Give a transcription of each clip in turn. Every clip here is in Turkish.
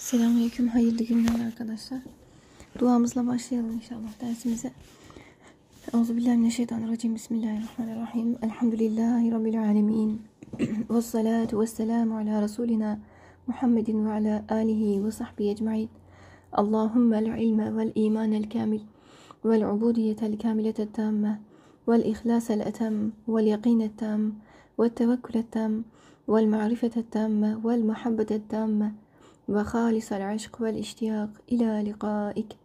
Selamünaleyküm, hayırlı günler arkadaşlar. Duamızla başlayalım inşallah dersimize. Euzubillahimineşşeytanirracim. Bismillahirrahmanirrahim. Elhamdülillahi Rabbil alemin. Ve salatu ve selamu ala Resulina Muhammedin ve ala alihi ve sahbihi ecma'in. Allahümme el ilme vel iman el kamil vel ubudiyetel kamiletel tamme vel ihlasel etem vel yakinet tam vel tevekkulet tam vel ma'rifetet tamme vel tamme وخالص العشق والاشتياق إلى لقائك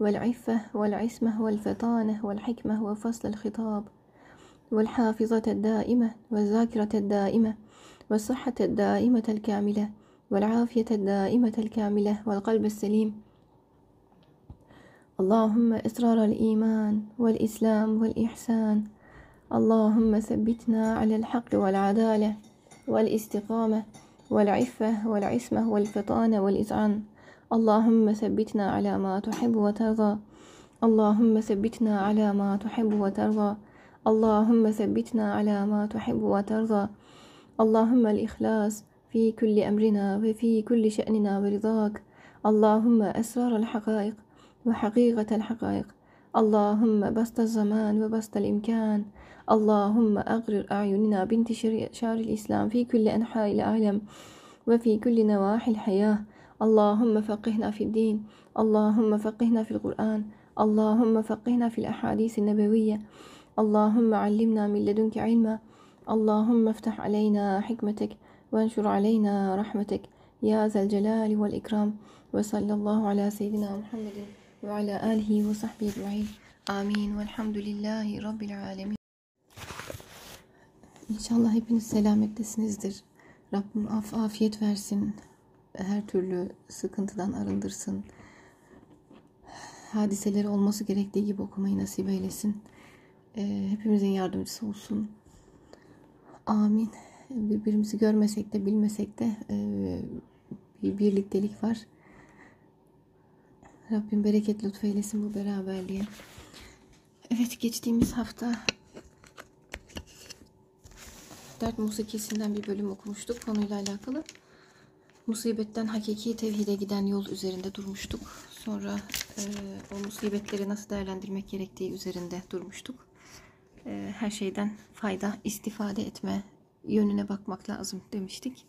والعفة والعصمة والفطانة والحكمة وفصل الخطاب والحافظة الدائمة والذاكرة الدائمة والصحة الدائمة الكاملة والعافية الدائمة الكاملة والقلب السليم. اللهم إصرار الإيمان والإسلام والإحسان. اللهم ثبتنا على الحق والعدالة والاستقامة. والعفة والعصمة والفطانة والإذعان. اللهم ثبتنا على ما تحب وترضى. اللهم ثبتنا على ما تحب وترضى. اللهم ثبتنا على ما تحب وترضى. اللهم الإخلاص في كل أمرنا وفي كل شأننا ورضاك. اللهم أسرار الحقائق وحقيقة الحقائق. اللهم بسط الزمان وبسط الإمكان. اللهم أغرر أعيننا بانتشار الإسلام في كل أنحاء العالم وفي كل نواحي الحياة. اللهم فقهنا في الدين اللهم فقهنا في القرآن اللهم فقهنا في الأحاديث النبوية. اللهم علمنا من لدنك علما. اللهم افتح علينا حكمتك وانشر علينا رحمتك. يا ذا الجلال والإكرام. وصلى الله على سيدنا محمد وعلى آله وصحبه أجمعين. آمين. والحمد لله رب العالمين. İnşallah hepiniz selamettesinizdir. Rabbim af afiyet versin. Her türlü sıkıntıdan arındırsın. Hadiseleri olması gerektiği gibi okumayı nasip eylesin. Ee, hepimizin yardımcısı olsun. Amin. Birbirimizi görmesek de bilmesek de e, bir birliktelik var. Rabbim bereket lütfeylesin bu beraberliğe. Evet geçtiğimiz hafta Dert musikisinden bir bölüm okumuştuk konuyla alakalı. Musibetten hakiki tevhide giden yol üzerinde durmuştuk. Sonra e, o musibetleri nasıl değerlendirmek gerektiği üzerinde durmuştuk. E, her şeyden fayda, istifade etme yönüne bakmak lazım demiştik.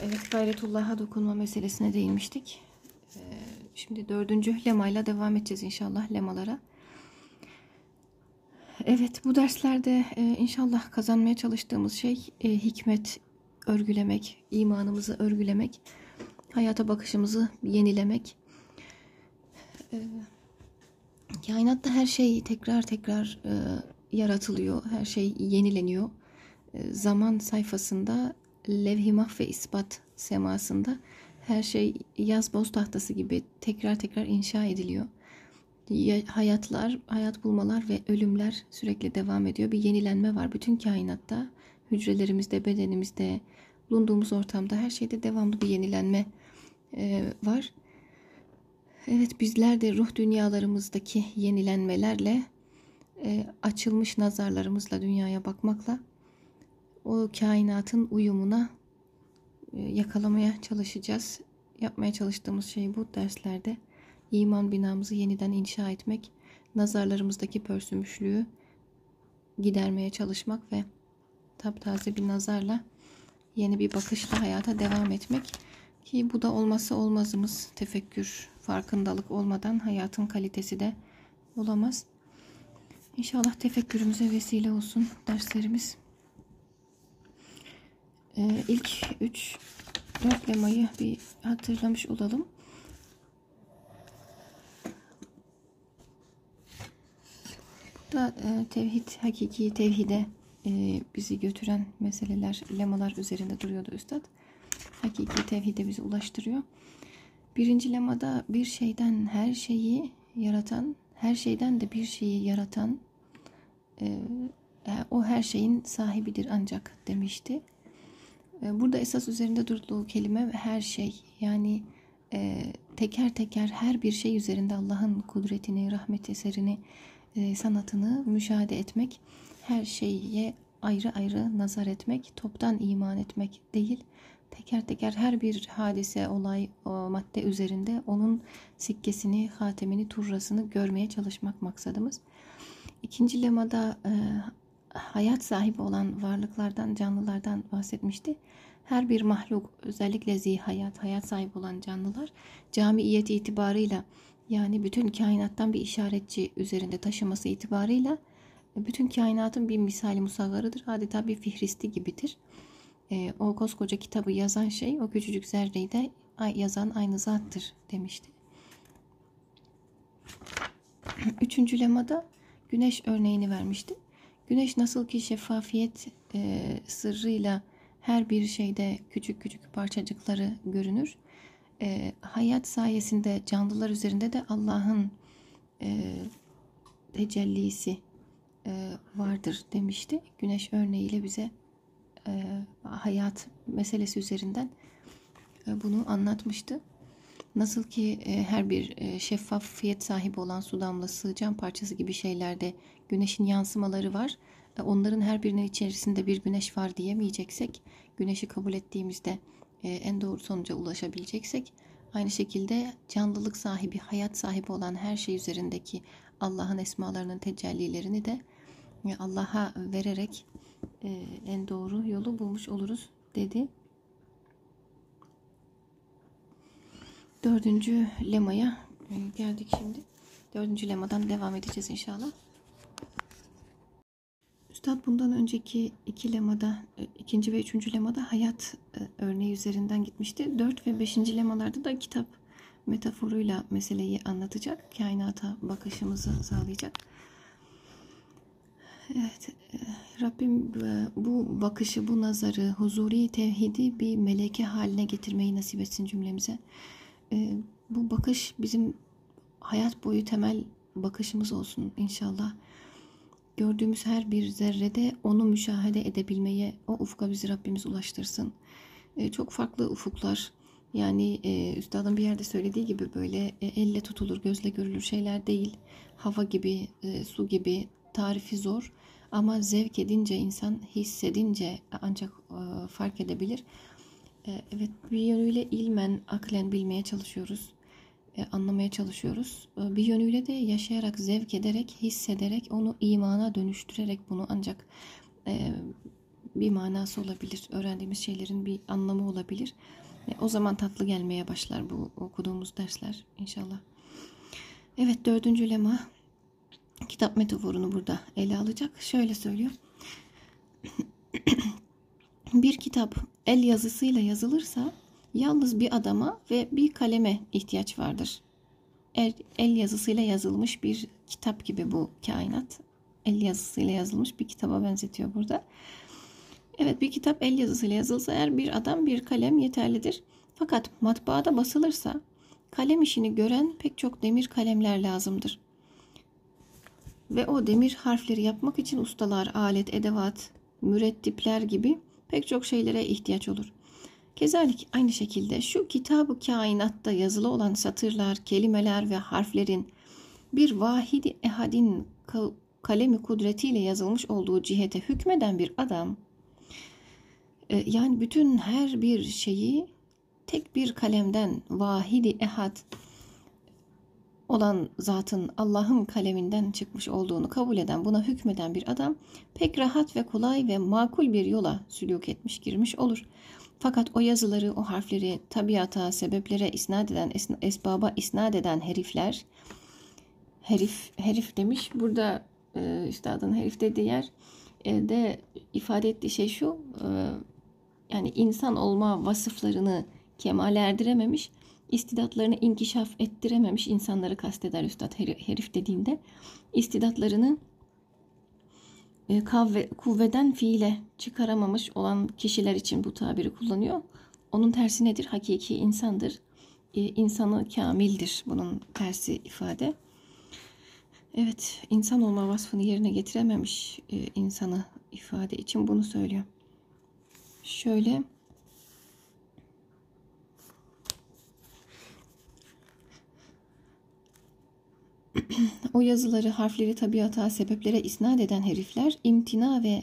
Evet gayretullah'a dokunma meselesine değinmiştik. E, şimdi dördüncü lemayla devam edeceğiz inşallah lemalara. Evet bu derslerde e, inşallah kazanmaya çalıştığımız şey e, hikmet örgülemek, imanımızı örgülemek, hayata bakışımızı yenilemek. E, kainatta her şey tekrar tekrar e, yaratılıyor, her şey yenileniyor. E, zaman sayfasında levh-i mahve ispat semasında her şey yaz boz tahtası gibi tekrar tekrar inşa ediliyor hayatlar, hayat bulmalar ve ölümler sürekli devam ediyor. Bir yenilenme var bütün kainatta. Hücrelerimizde, bedenimizde, bulunduğumuz ortamda her şeyde devamlı bir yenilenme e, var. Evet bizler de ruh dünyalarımızdaki yenilenmelerle e, açılmış nazarlarımızla dünyaya bakmakla o kainatın uyumuna e, yakalamaya çalışacağız. Yapmaya çalıştığımız şey bu derslerde iman binamızı yeniden inşa etmek, nazarlarımızdaki pörsümüşlüğü gidermeye çalışmak ve taptaze bir nazarla yeni bir bakışla hayata devam etmek ki bu da olması olmazımız tefekkür, farkındalık olmadan hayatın kalitesi de olamaz. İnşallah tefekkürümüze vesile olsun derslerimiz. Ee, ilk 3 4 lemayı bir hatırlamış olalım. Da e, tevhid, hakiki tevhide e, bizi götüren meseleler, lemalar üzerinde duruyordu Üstad. Hakiki tevhide bizi ulaştırıyor. Birinci lemada bir şeyden her şeyi yaratan, her şeyden de bir şeyi yaratan, e, o her şeyin sahibidir ancak demişti. Burada esas üzerinde durduğu kelime her şey. Yani teker teker her bir şey üzerinde Allah'ın kudretini, rahmet eserini, e, sanatını müşahede etmek, her şeye ayrı ayrı nazar etmek, toptan iman etmek değil, teker teker her bir hadise, olay, madde üzerinde onun sikkesini, hatemini, turrasını görmeye çalışmak maksadımız. İkinci lemada e, hayat sahibi olan varlıklardan, canlılardan bahsetmişti. Her bir mahluk, özellikle zihayat, hayat sahibi olan canlılar camiiyet itibarıyla yani bütün kainattan bir işaretçi üzerinde taşıması itibarıyla bütün kainatın bir misali musaggarıdır. Adeta bir fihristi gibidir. E, o koskoca kitabı yazan şey o küçücük zerreyi de yazan aynı zattır demişti. Üçüncü lemada güneş örneğini vermişti. Güneş nasıl ki şeffafiyet e, sırrıyla her bir şeyde küçük küçük parçacıkları görünür. E, hayat sayesinde canlılar üzerinde de Allah'ın e, tecellisi e, vardır demişti. Güneş örneğiyle bize e, hayat meselesi üzerinden e, bunu anlatmıştı. Nasıl ki e, her bir e, şeffafiyet sahibi olan su damlası, cam parçası gibi şeylerde güneşin yansımaları var. E, onların her birinin içerisinde bir güneş var diyemeyeceksek, güneşi kabul ettiğimizde en doğru sonuca ulaşabileceksek, aynı şekilde canlılık sahibi, hayat sahibi olan her şey üzerindeki Allah'ın esmalarının tecellilerini de e, Allah'a vererek e, en doğru yolu bulmuş oluruz dedi. Dördüncü lemaya e, geldik şimdi. Dördüncü lemadan devam edeceğiz inşallah. Üstad bundan önceki iki lemada, ikinci ve üçüncü lemada hayat örneği üzerinden gitmişti. Dört ve beşinci lemalarda da kitap metaforuyla meseleyi anlatacak. Kainata bakışımızı sağlayacak. Evet, e, Rabbim e, bu bakışı, bu nazarı, huzuri tevhidi bir meleke haline getirmeyi nasip etsin cümlemize. E, bu bakış bizim hayat boyu temel bakışımız olsun inşallah. Gördüğümüz her bir zerrede onu müşahede edebilmeye, o ufka bizi Rabbimiz ulaştırsın. Çok farklı ufuklar, yani e, üstadın bir yerde söylediği gibi böyle e, elle tutulur, gözle görülür şeyler değil. Hava gibi, e, su gibi, tarifi zor ama zevk edince insan hissedince ancak e, fark edebilir. E, evet bir yönüyle ilmen, aklen bilmeye çalışıyoruz. E, anlamaya çalışıyoruz. E, bir yönüyle de yaşayarak, zevk ederek, hissederek, onu imana dönüştürerek bunu ancak e, bir manası olabilir. Öğrendiğimiz şeylerin bir anlamı olabilir. E, o zaman tatlı gelmeye başlar bu okuduğumuz dersler inşallah. Evet dördüncü lema kitap metaforunu burada ele alacak. Şöyle söylüyor. bir kitap el yazısıyla yazılırsa yalnız bir adama ve bir kaleme ihtiyaç vardır. El, el yazısıyla yazılmış bir kitap gibi bu kainat. El yazısıyla yazılmış bir kitaba benzetiyor burada. Evet bir kitap el yazısıyla yazılsa eğer bir adam bir kalem yeterlidir. Fakat matbaada basılırsa kalem işini gören pek çok demir kalemler lazımdır. Ve o demir harfleri yapmak için ustalar, alet, edevat, mürettipler gibi pek çok şeylere ihtiyaç olur. Kezalik aynı şekilde şu kitabı kainatta yazılı olan satırlar, kelimeler ve harflerin bir vahidi ehadin kalemi kudretiyle yazılmış olduğu cihete hükmeden bir adam e, yani bütün her bir şeyi tek bir kalemden vahidi ehad olan zatın Allah'ın kaleminden çıkmış olduğunu kabul eden, buna hükmeden bir adam pek rahat ve kolay ve makul bir yola sülük etmiş, girmiş olur. Fakat o yazıları, o harfleri tabiata, sebeplere isnat eden, esbaba isnat eden herifler, herif, herif demiş. Burada e, üstadın herif dediği yer e, de ifade ettiği şey şu, e, yani insan olma vasıflarını kemale erdirememiş, istidatlarını inkişaf ettirememiş insanları kasteder üstad herif dediğinde. istidatlarını kavve, kuvveden fiile çıkaramamış olan kişiler için bu tabiri kullanıyor. Onun tersi nedir? Hakiki insandır. E, insanı kamildir bunun tersi ifade. Evet, insan olma vasfını yerine getirememiş e, insanı ifade için bunu söylüyor. Şöyle o yazıları, harfleri tabiata, sebeplere isnat eden herifler imtina ve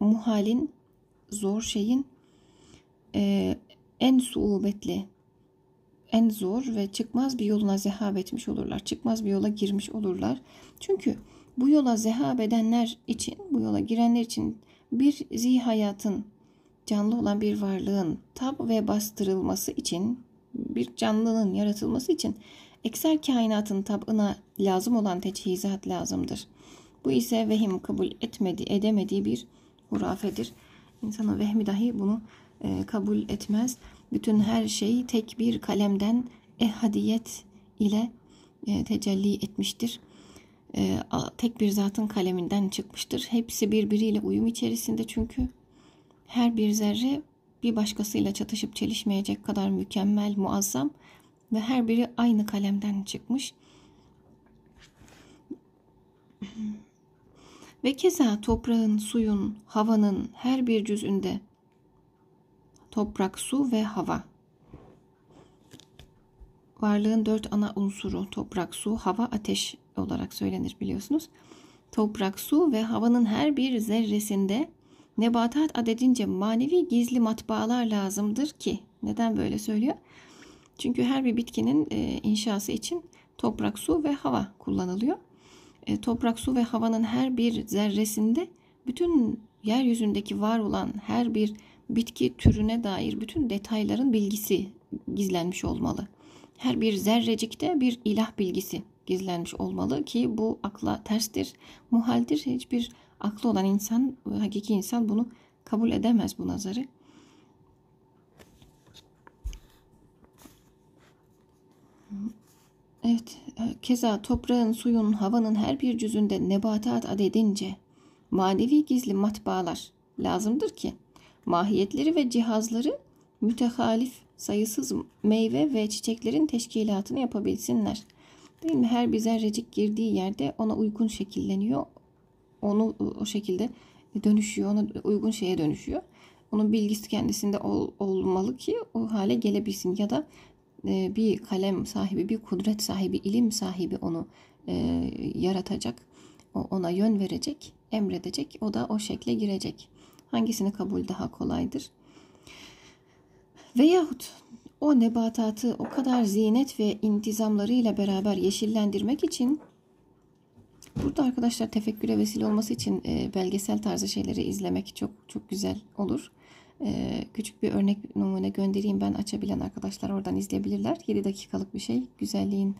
muhalin, zor şeyin e, en suubetli, en zor ve çıkmaz bir yoluna zehab etmiş olurlar. Çıkmaz bir yola girmiş olurlar. Çünkü bu yola zehab edenler için, bu yola girenler için bir zihayatın, canlı olan bir varlığın tab ve bastırılması için, bir canlının yaratılması için ekser kainatın tabına lazım olan teçhizat lazımdır. Bu ise vehim kabul etmedi, edemediği bir hurafedir. İnsanın vehmi dahi bunu e, kabul etmez. Bütün her şey tek bir kalemden ehadiyet ile e, tecelli etmiştir. E, tek bir zatın kaleminden çıkmıştır. Hepsi birbiriyle uyum içerisinde çünkü her bir zerre bir başkasıyla çatışıp çelişmeyecek kadar mükemmel, muazzam ve her biri aynı kalemden çıkmış. Ve keza toprağın, suyun, havanın her bir cüzünde toprak, su ve hava. Varlığın dört ana unsuru toprak, su, hava, ateş olarak söylenir biliyorsunuz. Toprak, su ve havanın her bir zerresinde nebatat adedince manevi gizli matbaalar lazımdır ki. Neden böyle söylüyor? Çünkü her bir bitkinin e, inşası için toprak, su ve hava kullanılıyor. E, toprak, su ve havanın her bir zerresinde bütün yeryüzündeki var olan her bir bitki türüne dair bütün detayların bilgisi gizlenmiş olmalı. Her bir zerrecikte bir ilah bilgisi gizlenmiş olmalı ki bu akla terstir, muhaldir. Hiçbir aklı olan insan, hakiki insan bunu kabul edemez bu nazarı. Evet, keza toprağın, suyun, havanın her bir cüzünde nebatat adedince manevi gizli matbaalar lazımdır ki mahiyetleri ve cihazları mütehalif sayısız meyve ve çiçeklerin teşkilatını yapabilsinler. Değil mi? Her bir zerrecik girdiği yerde ona uygun şekilleniyor. Onu o şekilde dönüşüyor. Ona uygun şeye dönüşüyor. Onun bilgisi kendisinde ol, olmalı ki o hale gelebilsin. Ya da e, bir kalem sahibi, bir kudret sahibi, ilim sahibi onu e, yaratacak. Ona yön verecek, emredecek. O da o şekle girecek. Hangisini kabul daha kolaydır? Veyahut o nebatatı o kadar zinet ve intizamlarıyla beraber yeşillendirmek için burada arkadaşlar tefekküre vesile olması için e, belgesel tarzı şeyleri izlemek çok çok güzel olur. E, küçük bir örnek numune göndereyim ben açabilen arkadaşlar oradan izleyebilirler. 7 dakikalık bir şey güzelliğin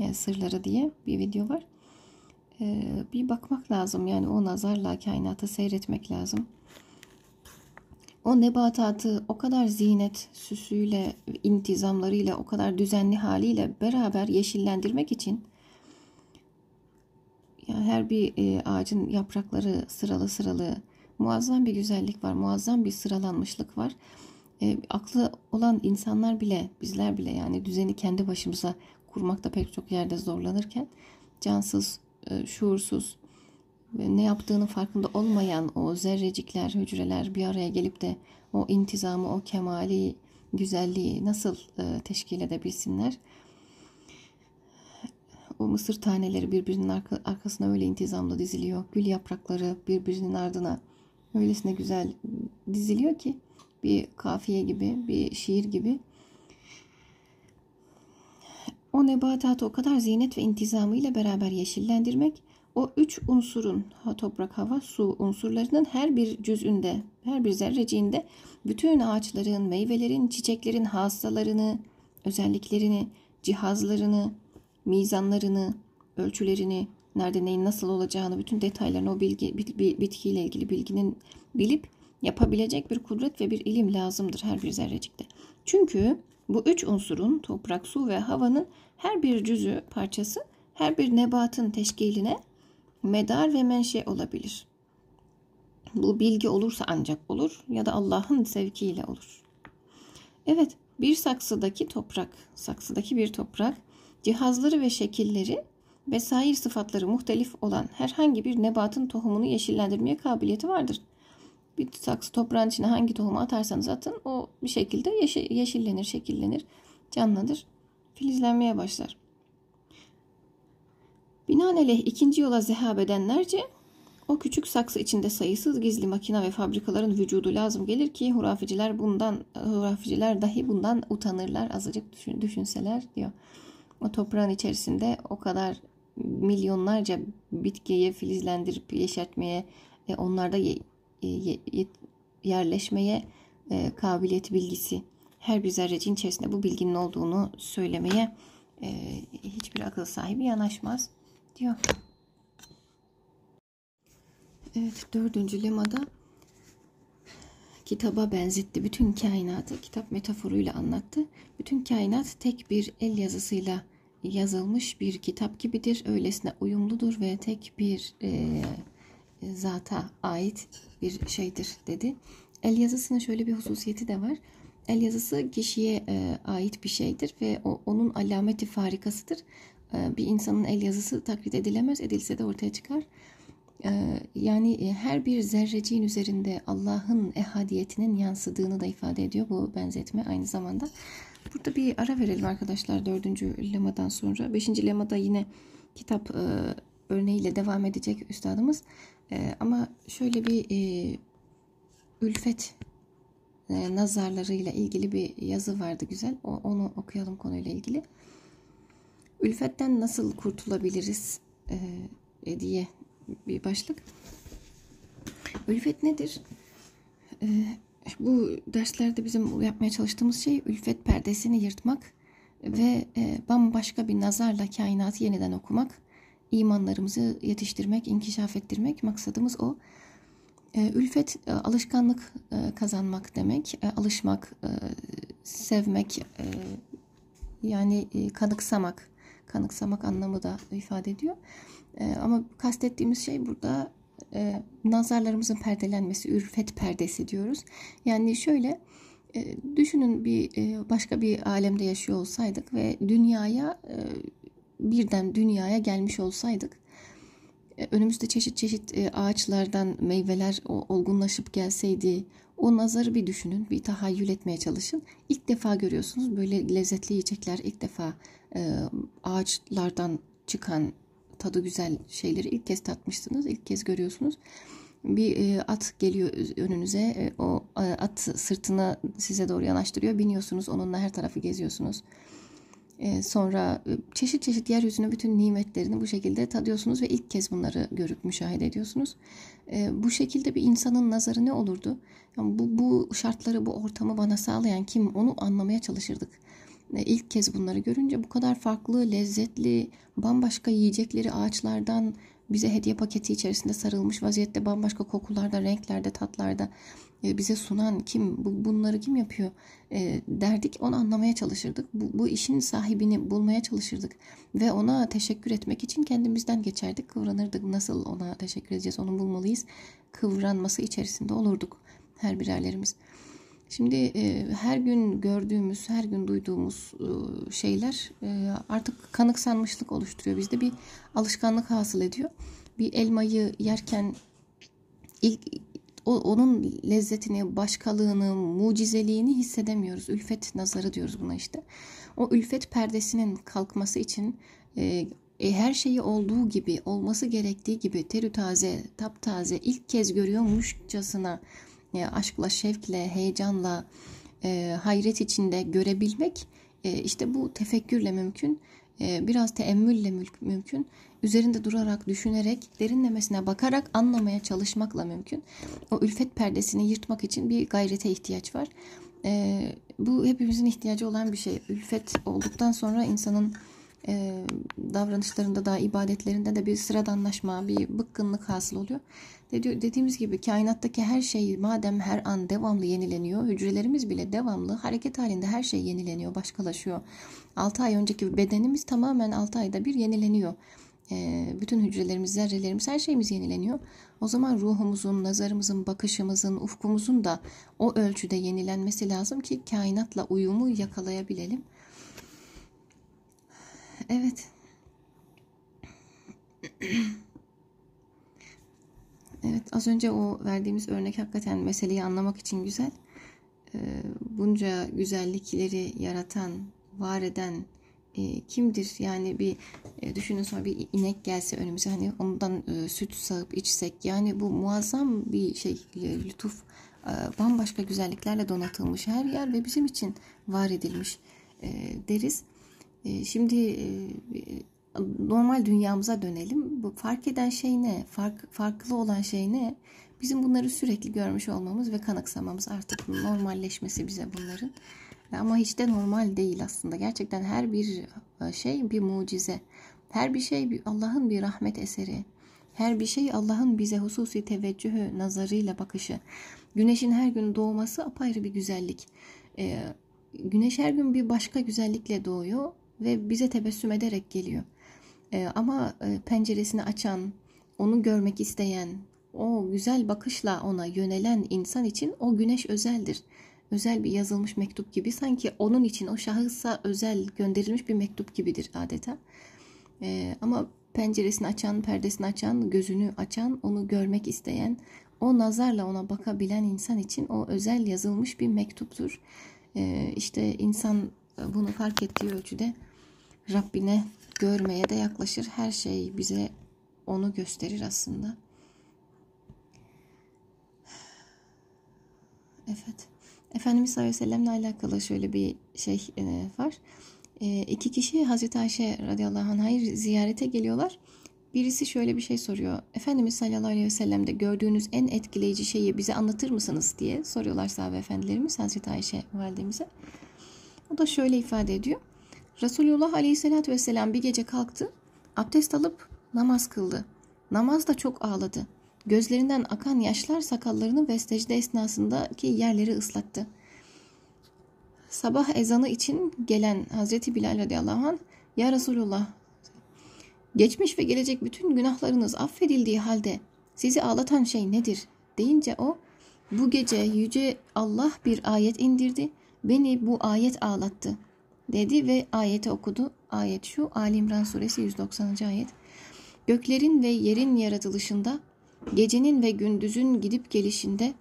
e, sırları diye bir video var. E, bir bakmak lazım yani o nazarla kainatı seyretmek lazım o nebatatı o kadar zinet süsüyle, intizamlarıyla, o kadar düzenli haliyle beraber yeşillendirmek için yani her bir e, ağacın yaprakları sıralı sıralı muazzam bir güzellik var, muazzam bir sıralanmışlık var. E, aklı olan insanlar bile, bizler bile yani düzeni kendi başımıza kurmakta pek çok yerde zorlanırken cansız, e, şuursuz, ne yaptığının farkında olmayan o zerrecikler, hücreler bir araya gelip de o intizamı, o kemali, güzelliği nasıl e, teşkil edebilsinler? O mısır taneleri birbirinin arka, arkasına öyle intizamlı diziliyor. Gül yaprakları birbirinin ardına öylesine güzel diziliyor ki bir kafiye gibi, bir şiir gibi. O nebatatı o kadar zinet ve intizamı ile beraber yeşillendirmek o üç unsurun toprak, hava, su unsurlarının her bir cüzünde, her bir zerreciğinde bütün ağaçların, meyvelerin, çiçeklerin hassalarını, özelliklerini, cihazlarını, mizanlarını, ölçülerini, nerede neyin nasıl olacağını, bütün detaylarını o bilgi, bitkiyle ilgili bilginin bilip yapabilecek bir kudret ve bir ilim lazımdır her bir zerrecikte. Çünkü bu üç unsurun toprak, su ve havanın her bir cüzü parçası her bir nebatın teşkiline medar ve menşe olabilir. Bu bilgi olursa ancak olur ya da Allah'ın sevkiyle olur. Evet, bir saksıdaki toprak, saksıdaki bir toprak, cihazları ve şekilleri vesaire sıfatları muhtelif olan herhangi bir nebatın tohumunu yeşillendirmeye kabiliyeti vardır. Bir saksı toprağın içine hangi tohumu atarsanız atın o bir şekilde yeşil, yeşillenir, şekillenir, canlanır, filizlenmeye başlar. Binaenaleyh ikinci yola zehab edenlerce O küçük saksı içinde sayısız gizli makina ve fabrikaların vücudu lazım gelir ki hurafeciler bundan hurafeciler dahi bundan utanırlar azıcık düşün, düşünseler diyor. O toprağın içerisinde o kadar milyonlarca bitkiyi filizlendirip yeşertmeye, e, onlarda ye, ye, ye, yerleşmeye e, kabiliyeti bilgisi her bir zerrecin içerisinde bu bilginin olduğunu söylemeye e, hiçbir akıl sahibi yanaşmaz diyor. Evet dördüncü lemada kitaba benzetti. Bütün kainatı kitap metaforuyla anlattı. Bütün kainat tek bir el yazısıyla yazılmış bir kitap gibidir. Öylesine uyumludur ve tek bir e, zata ait bir şeydir dedi. El yazısının şöyle bir hususiyeti de var. El yazısı kişiye e, ait bir şeydir ve o, onun alameti farikasıdır. E, bir insanın el yazısı taklit edilemez, edilse de ortaya çıkar. E, yani e, her bir zerreciğin üzerinde Allah'ın ehadiyetinin yansıdığını da ifade ediyor bu benzetme aynı zamanda. Burada bir ara verelim arkadaşlar dördüncü lemadan sonra. Beşinci lemada yine kitap e, örneğiyle devam edecek üstadımız. E, ama şöyle bir e, ülfet e, nazarlarıyla ilgili bir yazı vardı güzel. O, onu okuyalım konuyla ilgili. Ülfetten nasıl kurtulabiliriz e, diye bir başlık. Ülfet nedir? E, bu derslerde bizim yapmaya çalıştığımız şey ülfet perdesini yırtmak ve e, bambaşka bir nazarla kainatı yeniden okumak, imanlarımızı yetiştirmek, inkişaf ettirmek maksadımız o. E, ülfet e, alışkanlık e, kazanmak demek, e, alışmak, e, sevmek, e, yani e, kanıksamak, kanıksamak anlamı da ifade ediyor. E, ama kastettiğimiz şey burada e, nazarlarımızın perdelenmesi, ülfet perdesi diyoruz. Yani şöyle e, düşünün bir e, başka bir alemde yaşıyor olsaydık ve dünyaya e, birden dünyaya gelmiş olsaydık e, önümüzde çeşit çeşit e, ağaçlardan meyveler olgunlaşıp gelseydi o nazarı bir düşünün, bir tahayyül etmeye çalışın. İlk defa görüyorsunuz böyle lezzetli yiyecekler, ilk defa e, ağaçlardan çıkan tadı güzel şeyleri ilk kez tatmışsınız, ilk kez görüyorsunuz. Bir at geliyor önünüze, o at sırtını size doğru yanaştırıyor, biniyorsunuz, onunla her tarafı geziyorsunuz. Sonra e, çeşit çeşit yeryüzünün bütün nimetlerini bu şekilde tadıyorsunuz ve ilk kez bunları görüp müşahede ediyorsunuz. Bu şekilde bir insanın nazarı ne olurdu? Yani bu, bu şartları, bu ortamı bana sağlayan kim onu anlamaya çalışırdık. İlk kez bunları görünce bu kadar farklı, lezzetli, bambaşka yiyecekleri ağaçlardan bize hediye paketi içerisinde sarılmış vaziyette bambaşka kokularda, renklerde, tatlarda e, bize sunan kim, bu, bunları kim yapıyor e, derdik. Onu anlamaya çalışırdık. Bu, bu işin sahibini bulmaya çalışırdık. Ve ona teşekkür etmek için kendimizden geçerdik. Kıvranırdık. Nasıl ona teşekkür edeceğiz, onu bulmalıyız. Kıvranması içerisinde olurduk her birerlerimiz. Şimdi e, her gün gördüğümüz, her gün duyduğumuz e, şeyler e, artık kanıksanmışlık oluşturuyor. Bizde bir alışkanlık hasıl ediyor. Bir elmayı yerken ilk onun lezzetini, başkalığını, mucizeliğini hissedemiyoruz. Ülfet nazarı diyoruz buna işte. O ülfet perdesinin kalkması için e, her şeyi olduğu gibi, olması gerektiği gibi terü taze, taptaze, ilk kez görüyormuşçasına e, aşkla, şevkle, heyecanla, e, hayret içinde görebilmek e, işte bu tefekkürle mümkün. E, biraz teemmülle mümkün. Üzerinde durarak, düşünerek, derinlemesine bakarak anlamaya çalışmakla mümkün. O ülfet perdesini yırtmak için bir gayrete ihtiyaç var. E, bu hepimizin ihtiyacı olan bir şey. Ülfet olduktan sonra insanın e, davranışlarında da ibadetlerinde de bir sıradanlaşma, bir bıkkınlık hasıl oluyor. Dediğimiz gibi kainattaki her şey madem her an devamlı yenileniyor, hücrelerimiz bile devamlı hareket halinde her şey yenileniyor, başkalaşıyor. 6 ay önceki bedenimiz tamamen 6 ayda bir yenileniyor. E, bütün hücrelerimiz, zerrelerimiz, her şeyimiz yenileniyor. O zaman ruhumuzun, nazarımızın, bakışımızın, ufkumuzun da o ölçüde yenilenmesi lazım ki kainatla uyumu yakalayabilelim. Evet. Evet az önce o verdiğimiz örnek hakikaten meseleyi anlamak için güzel. Ee, bunca güzellikleri yaratan, var eden, e, kimdir? Yani bir e, düşünün sonra bir inek gelse önümüze hani ondan e, süt sağıp içsek yani bu muazzam bir şey lütuf bambaşka güzelliklerle donatılmış her yer ve bizim için var edilmiş deriz. Şimdi normal dünyamıza dönelim. Bu fark eden şey ne? Fark, farklı olan şey ne? Bizim bunları sürekli görmüş olmamız ve kanıksamamız artık normalleşmesi bize bunların. Ama hiç de normal değil aslında. Gerçekten her bir e, şey bir mucize. Her bir şey Allah'ın bir rahmet eseri. Her bir şey Allah'ın bize hususi teveccühü, nazarıyla bakışı. Güneşin her gün doğması apayrı bir güzellik. Ee, güneş her gün bir başka güzellikle doğuyor ve bize tebessüm ederek geliyor. Ee, ama e, penceresini açan, onu görmek isteyen, o güzel bakışla ona yönelen insan için o güneş özeldir. Özel bir yazılmış mektup gibi sanki onun için o şahısa özel gönderilmiş bir mektup gibidir adeta. Ee, ama penceresini açan, perdesini açan, gözünü açan, onu görmek isteyen, o nazarla ona bakabilen insan için o özel yazılmış bir mektuptur. Ee, işte insan bunu fark ettiği ölçüde Rabbine görmeye de yaklaşır. Her şey bize onu gösterir aslında. Evet. Efendimiz sallallahu aleyhi ve sellemle alakalı şöyle bir şey e, var. E, iki kişi Hazreti Ayşe radıyallahu anh'ı ziyarete geliyorlar. Birisi şöyle bir şey soruyor. Efendimiz sallallahu aleyhi ve sellem'de gördüğünüz en etkileyici şeyi bize anlatır mısınız diye soruyorlar sahabe efendilerimiz Hazreti Ayşe validemize. O da şöyle ifade ediyor. Resulullah aleyhissalatü vesselam bir gece kalktı, abdest alıp namaz kıldı. Namaz da çok ağladı. Gözlerinden akan yaşlar sakallarını ve secde esnasındaki yerleri ıslattı. Sabah ezanı için gelen Hazreti Bilal radıyallahu anh, Ya Resulullah, geçmiş ve gelecek bütün günahlarınız affedildiği halde sizi ağlatan şey nedir? deyince o, bu gece yüce Allah bir ayet indirdi, beni bu ayet ağlattı dedi ve ayeti okudu. Ayet şu, Ali İmran suresi 190. ayet. Göklerin ve yerin yaratılışında Gecenin ve gündüzün gidip gelişinde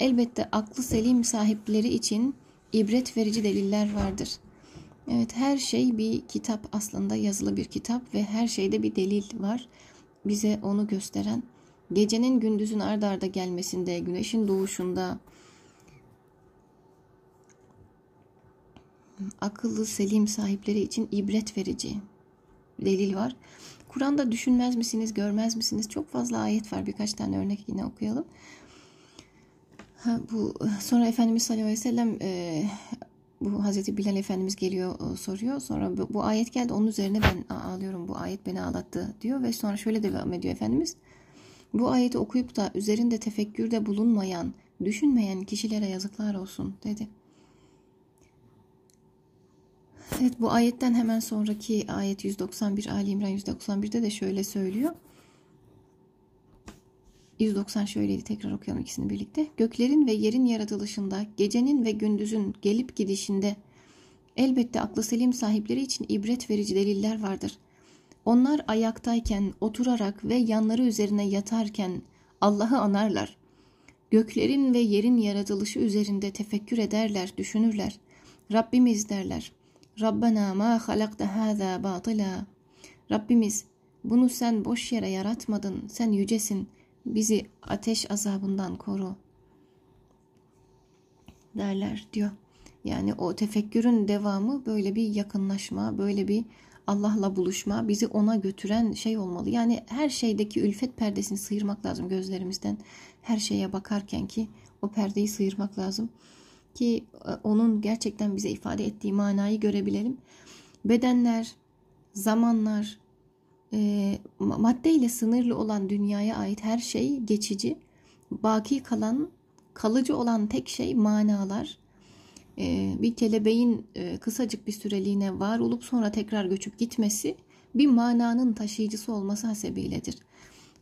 elbette aklı selim sahipleri için ibret verici deliller vardır. Evet her şey bir kitap aslında yazılı bir kitap ve her şeyde bir delil var. Bize onu gösteren gecenin gündüzün ard arda gelmesinde, güneşin doğuşunda akıllı selim sahipleri için ibret verici delil var. Kur'an'da düşünmez misiniz, görmez misiniz? Çok fazla ayet var. Birkaç tane örnek yine okuyalım. Ha, bu sonra Efendimiz sallallahu aleyhi ve sellem e, bu Hazreti Bilal Efendimiz geliyor soruyor. Sonra bu, bu ayet geldi. Onun üzerine ben ağlıyorum. Bu ayet beni ağlattı diyor ve sonra şöyle devam ediyor Efendimiz. Bu ayeti okuyup da üzerinde tefekkürde bulunmayan, düşünmeyen kişilere yazıklar olsun dedi. Evet bu ayetten hemen sonraki ayet 191 Ali İmran 191'de de şöyle söylüyor. 190 şöyleydi tekrar okuyalım ikisini birlikte. Göklerin ve yerin yaratılışında, gecenin ve gündüzün gelip gidişinde elbette aklı selim sahipleri için ibret verici deliller vardır. Onlar ayaktayken, oturarak ve yanları üzerine yatarken Allah'ı anarlar. Göklerin ve yerin yaratılışı üzerinde tefekkür ederler, düşünürler. Rabbimiz derler. Rabbena ma halakta hâzâ batıla. Rabbimiz bunu sen boş yere yaratmadın. Sen yücesin. Bizi ateş azabından koru. Derler diyor. Yani o tefekkürün devamı böyle bir yakınlaşma, böyle bir Allah'la buluşma, bizi ona götüren şey olmalı. Yani her şeydeki ülfet perdesini sıyırmak lazım gözlerimizden. Her şeye bakarken ki o perdeyi sıyırmak lazım ki e, onun gerçekten bize ifade ettiği manayı görebilelim. Bedenler, zamanlar, e, maddeyle sınırlı olan dünyaya ait her şey geçici. Baki kalan, kalıcı olan tek şey manalar. E, bir kelebeğin e, kısacık bir süreliğine var olup sonra tekrar göçüp gitmesi bir mananın taşıyıcısı olması hasebiyledir.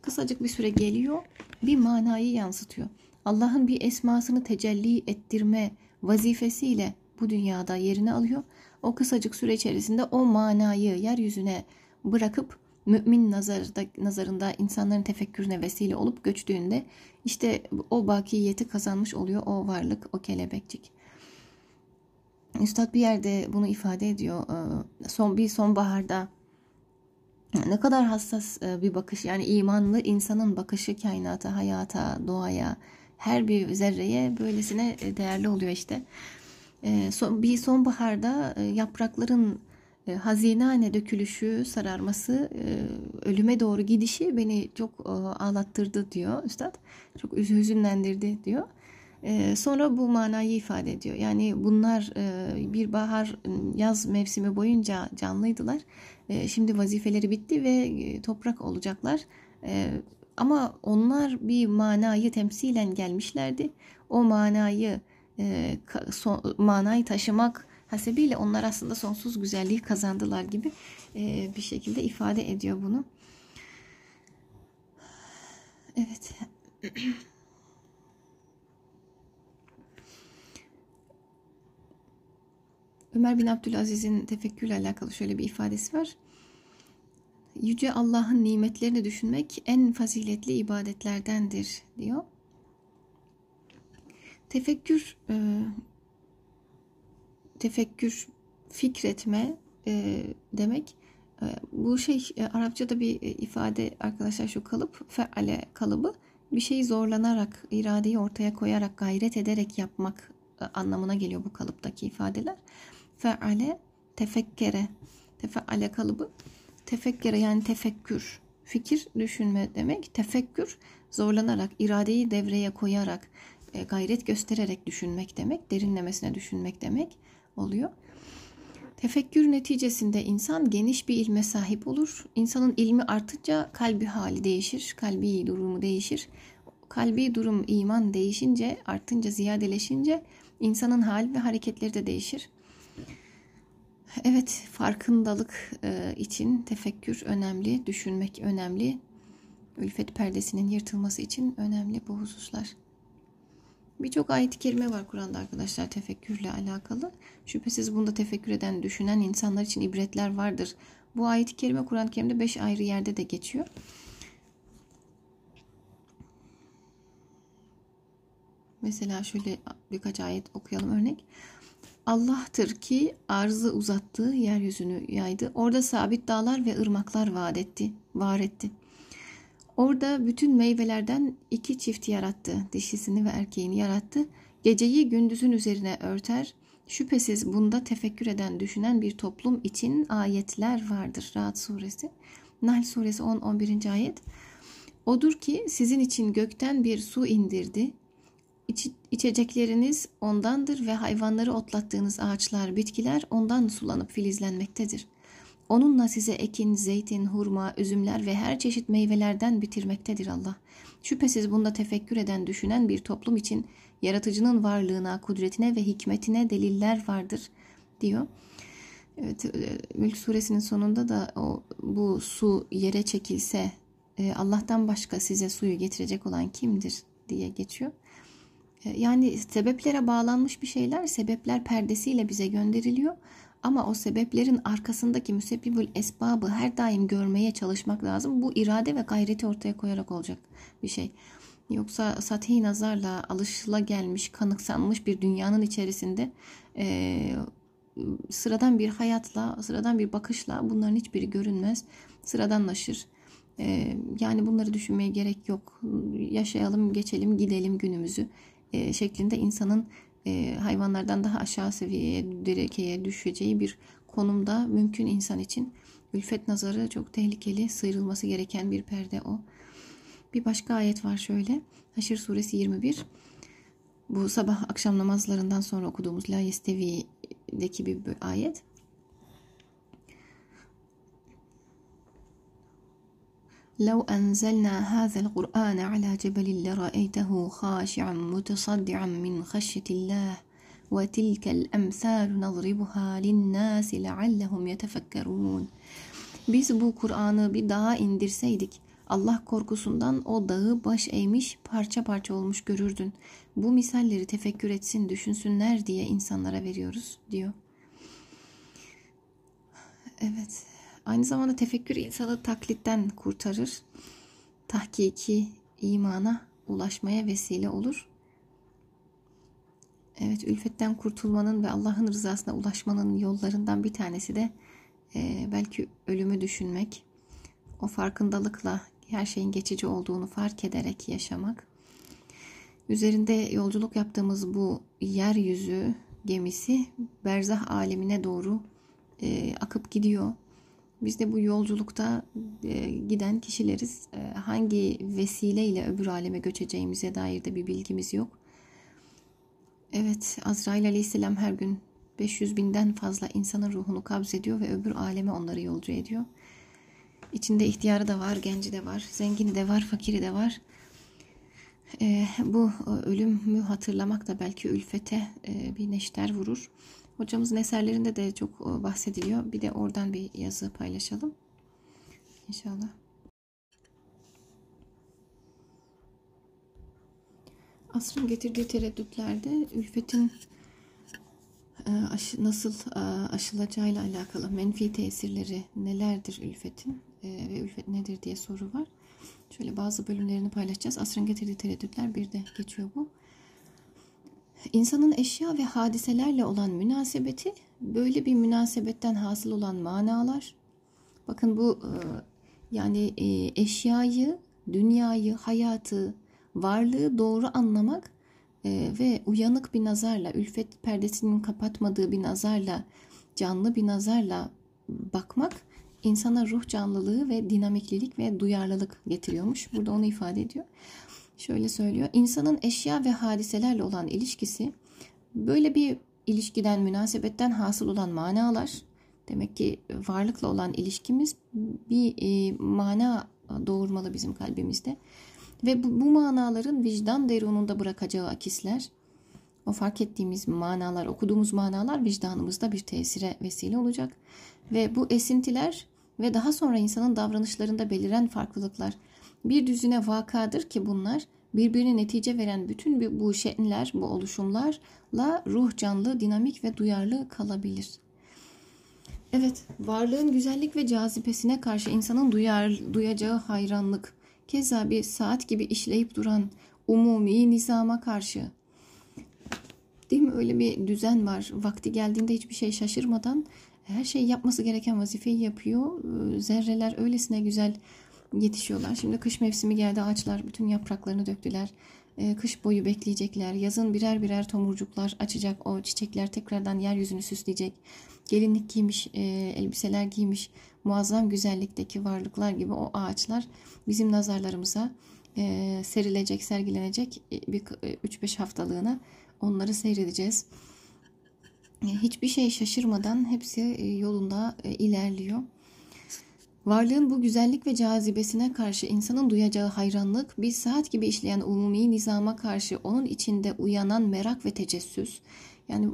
Kısacık bir süre geliyor, bir manayı yansıtıyor. Allah'ın bir esmasını tecelli ettirme vazifesiyle bu dünyada yerini alıyor. O kısacık süre içerisinde o manayı yeryüzüne bırakıp mümin nazarda, nazarında insanların tefekkürüne vesile olup göçtüğünde işte o bakiyeti kazanmış oluyor o varlık, o kelebekcik. Üstad bir yerde bunu ifade ediyor. Ee, son bir sonbaharda ne kadar hassas e, bir bakış yani imanlı insanın bakışı kainata, hayata, doğaya, her bir zerreye böylesine e, değerli oluyor işte. Ee, bir sonbaharda e, yaprakların hazinane dökülüşü, sararması, ölüme doğru gidişi beni çok ağlattırdı diyor üstad. Çok hüzünlendirdi diyor. E, sonra bu manayı ifade ediyor. Yani bunlar e, bir bahar yaz mevsimi boyunca canlıydılar. E, şimdi vazifeleri bitti ve e, toprak olacaklar. Ama onlar bir manayı temsilen gelmişlerdi. O manayı e, son, manayı taşımak hasebiyle onlar aslında sonsuz güzelliği kazandılar gibi e, bir şekilde ifade ediyor bunu. Evet. Ömer bin Abdülaziz'in tefekkürle alakalı şöyle bir ifadesi var. Yüce Allah'ın nimetlerini düşünmek en faziletli ibadetlerdendir diyor. Tefekkür e, tefekkür fikretme e, demek. E, bu şey e, Arapçada bir ifade arkadaşlar şu kalıp feale kalıbı bir şeyi zorlanarak, iradeyi ortaya koyarak, gayret ederek yapmak anlamına geliyor bu kalıptaki ifadeler feale tefekkere tefeale kalıbı tefekkere yani tefekkür fikir düşünme demek tefekkür zorlanarak iradeyi devreye koyarak e, gayret göstererek düşünmek demek derinlemesine düşünmek demek oluyor. Tefekkür neticesinde insan geniş bir ilme sahip olur. İnsanın ilmi artınca kalbi hali değişir, kalbi durumu değişir. Kalbi durum iman değişince, artınca, ziyadeleşince insanın hal ve hareketleri de değişir. Evet, farkındalık e, için tefekkür önemli, düşünmek önemli. Ülfet perdesinin yırtılması için önemli bu hususlar. Birçok ayet-i kerime var Kur'an'da arkadaşlar tefekkürle alakalı. Şüphesiz bunda tefekkür eden, düşünen insanlar için ibretler vardır. Bu ayet-i kerime Kur'an-ı Kerim'de beş ayrı yerde de geçiyor. Mesela şöyle birkaç ayet okuyalım örnek. Allah'tır ki arzı uzattığı yeryüzünü yaydı. Orada sabit dağlar ve ırmaklar vaat etti, var etti. Orada bütün meyvelerden iki çift yarattı. Dişisini ve erkeğini yarattı. Geceyi gündüzün üzerine örter. Şüphesiz bunda tefekkür eden, düşünen bir toplum için ayetler vardır. Rahat suresi. Nahl suresi 10-11. ayet. Odur ki sizin için gökten bir su indirdi. İç, içecekleriniz ondandır ve hayvanları otlattığınız ağaçlar, bitkiler ondan sulanıp filizlenmektedir. Onunla size ekin, zeytin, hurma, üzümler ve her çeşit meyvelerden bitirmektedir Allah. Şüphesiz bunda tefekkür eden, düşünen bir toplum için yaratıcının varlığına, kudretine ve hikmetine deliller vardır diyor. Evet, e, Mülk suresinin sonunda da o, bu su yere çekilse e, Allah'tan başka size suyu getirecek olan kimdir diye geçiyor. E, yani sebeplere bağlanmış bir şeyler sebepler perdesiyle bize gönderiliyor. Ama o sebeplerin arkasındaki müsebbibül esbabı her daim görmeye çalışmak lazım. Bu irade ve gayreti ortaya koyarak olacak bir şey. Yoksa sati nazarla alışıla gelmiş, kanıksanmış bir dünyanın içerisinde e, sıradan bir hayatla, sıradan bir bakışla bunların hiçbiri görünmez. Sıradanlaşır. E, yani bunları düşünmeye gerek yok. Yaşayalım, geçelim, gidelim günümüzü e, şeklinde insanın e, hayvanlardan daha aşağı seviyeye, derekeye düşeceği bir konumda mümkün insan için. Ülfet nazarı çok tehlikeli, sıyrılması gereken bir perde o. Bir başka ayet var şöyle. Haşr suresi 21. Bu sabah akşam namazlarından sonra okuduğumuz La Yestevi'deki bir ayet. لو أنزلنا هذا القرآن على جبل لرأيته خاشعا متصدعا من خشية الله وتلك الأمثال نضربها للناس لعلهم يتفكرون Biz bu Kur'an'ı bir dağa indirseydik Allah korkusundan o dağı baş eğmiş parça parça olmuş görürdün. Bu misalleri tefekkür etsin düşünsünler diye insanlara veriyoruz diyor. Evet. Aynı zamanda tefekkür insanı taklitten kurtarır. Tahkiki imana ulaşmaya vesile olur. Evet, ülfetten kurtulmanın ve Allah'ın rızasına ulaşmanın yollarından bir tanesi de e, belki ölümü düşünmek. O farkındalıkla her şeyin geçici olduğunu fark ederek yaşamak. Üzerinde yolculuk yaptığımız bu yeryüzü gemisi berzah alemine doğru e, akıp gidiyor. Biz de bu yolculukta e, giden kişileriz. E, hangi vesileyle öbür aleme göçeceğimize dair de bir bilgimiz yok. Evet, Azrail Aleyhisselam her gün 500 binden fazla insanın ruhunu kabz ediyor ve öbür aleme onları yolcu ediyor. İçinde ihtiyarı da var, genci de var, zengini de var, fakiri de var. E, bu ölümü hatırlamak da belki ülfete e, bir neşter vurur. Hocamızın eserlerinde de çok e, bahsediliyor. Bir de oradan bir yazı paylaşalım. İnşallah. Asrın getirdiği tereddütlerde ülfetin e, nasıl e, aşılacağıyla alakalı menfi tesirleri nelerdir ülfetin ve ülfet nedir diye soru var. Şöyle bazı bölümlerini paylaşacağız. Asrın getirdiği tereddütler bir de geçiyor bu. İnsanın eşya ve hadiselerle olan münasebeti, böyle bir münasebetten hasıl olan manalar. Bakın bu e, yani e, eşyayı, dünyayı, hayatı, varlığı doğru anlamak e, ve uyanık bir nazarla, ülfet perdesinin kapatmadığı bir nazarla, canlı bir nazarla bakmak insana ruh canlılığı ve dinamiklilik ve duyarlılık getiriyormuş. Burada onu ifade ediyor. Şöyle söylüyor. İnsanın eşya ve hadiselerle olan ilişkisi böyle bir ilişkiden, münasebetten hasıl olan manalar demek ki varlıkla olan ilişkimiz bir e, mana doğurmalı bizim kalbimizde. Ve bu, bu manaların vicdan derununda bırakacağı akisler, o fark ettiğimiz manalar, okuduğumuz manalar vicdanımızda bir tesire vesile olacak. Ve bu esintiler ve daha sonra insanın davranışlarında beliren farklılıklar bir düzine vakadır ki bunlar birbirine netice veren bütün bu şenler, bu oluşumlarla ruh canlı, dinamik ve duyarlı kalabilir. Evet, varlığın güzellik ve cazibesine karşı insanın duyar, duyacağı hayranlık, keza bir saat gibi işleyip duran umumi nizama karşı. Değil mi? Öyle bir düzen var. Vakti geldiğinde hiçbir şey şaşırmadan her şeyi yapması gereken vazifeyi yapıyor. Zerreler öylesine güzel yetişiyorlar. Şimdi kış mevsimi geldi ağaçlar bütün yapraklarını döktüler. Ee, kış boyu bekleyecekler. Yazın birer birer tomurcuklar açacak. O çiçekler tekrardan yeryüzünü süsleyecek. Gelinlik giymiş, e, elbiseler giymiş muazzam güzellikteki varlıklar gibi o ağaçlar bizim nazarlarımıza e, serilecek, sergilenecek e, bir 3-5 haftalığına onları seyredeceğiz. Hiçbir şey şaşırmadan hepsi yolunda ilerliyor. Varlığın bu güzellik ve cazibesine karşı insanın duyacağı hayranlık, bir saat gibi işleyen umumi nizama karşı onun içinde uyanan merak ve tecessüs, yani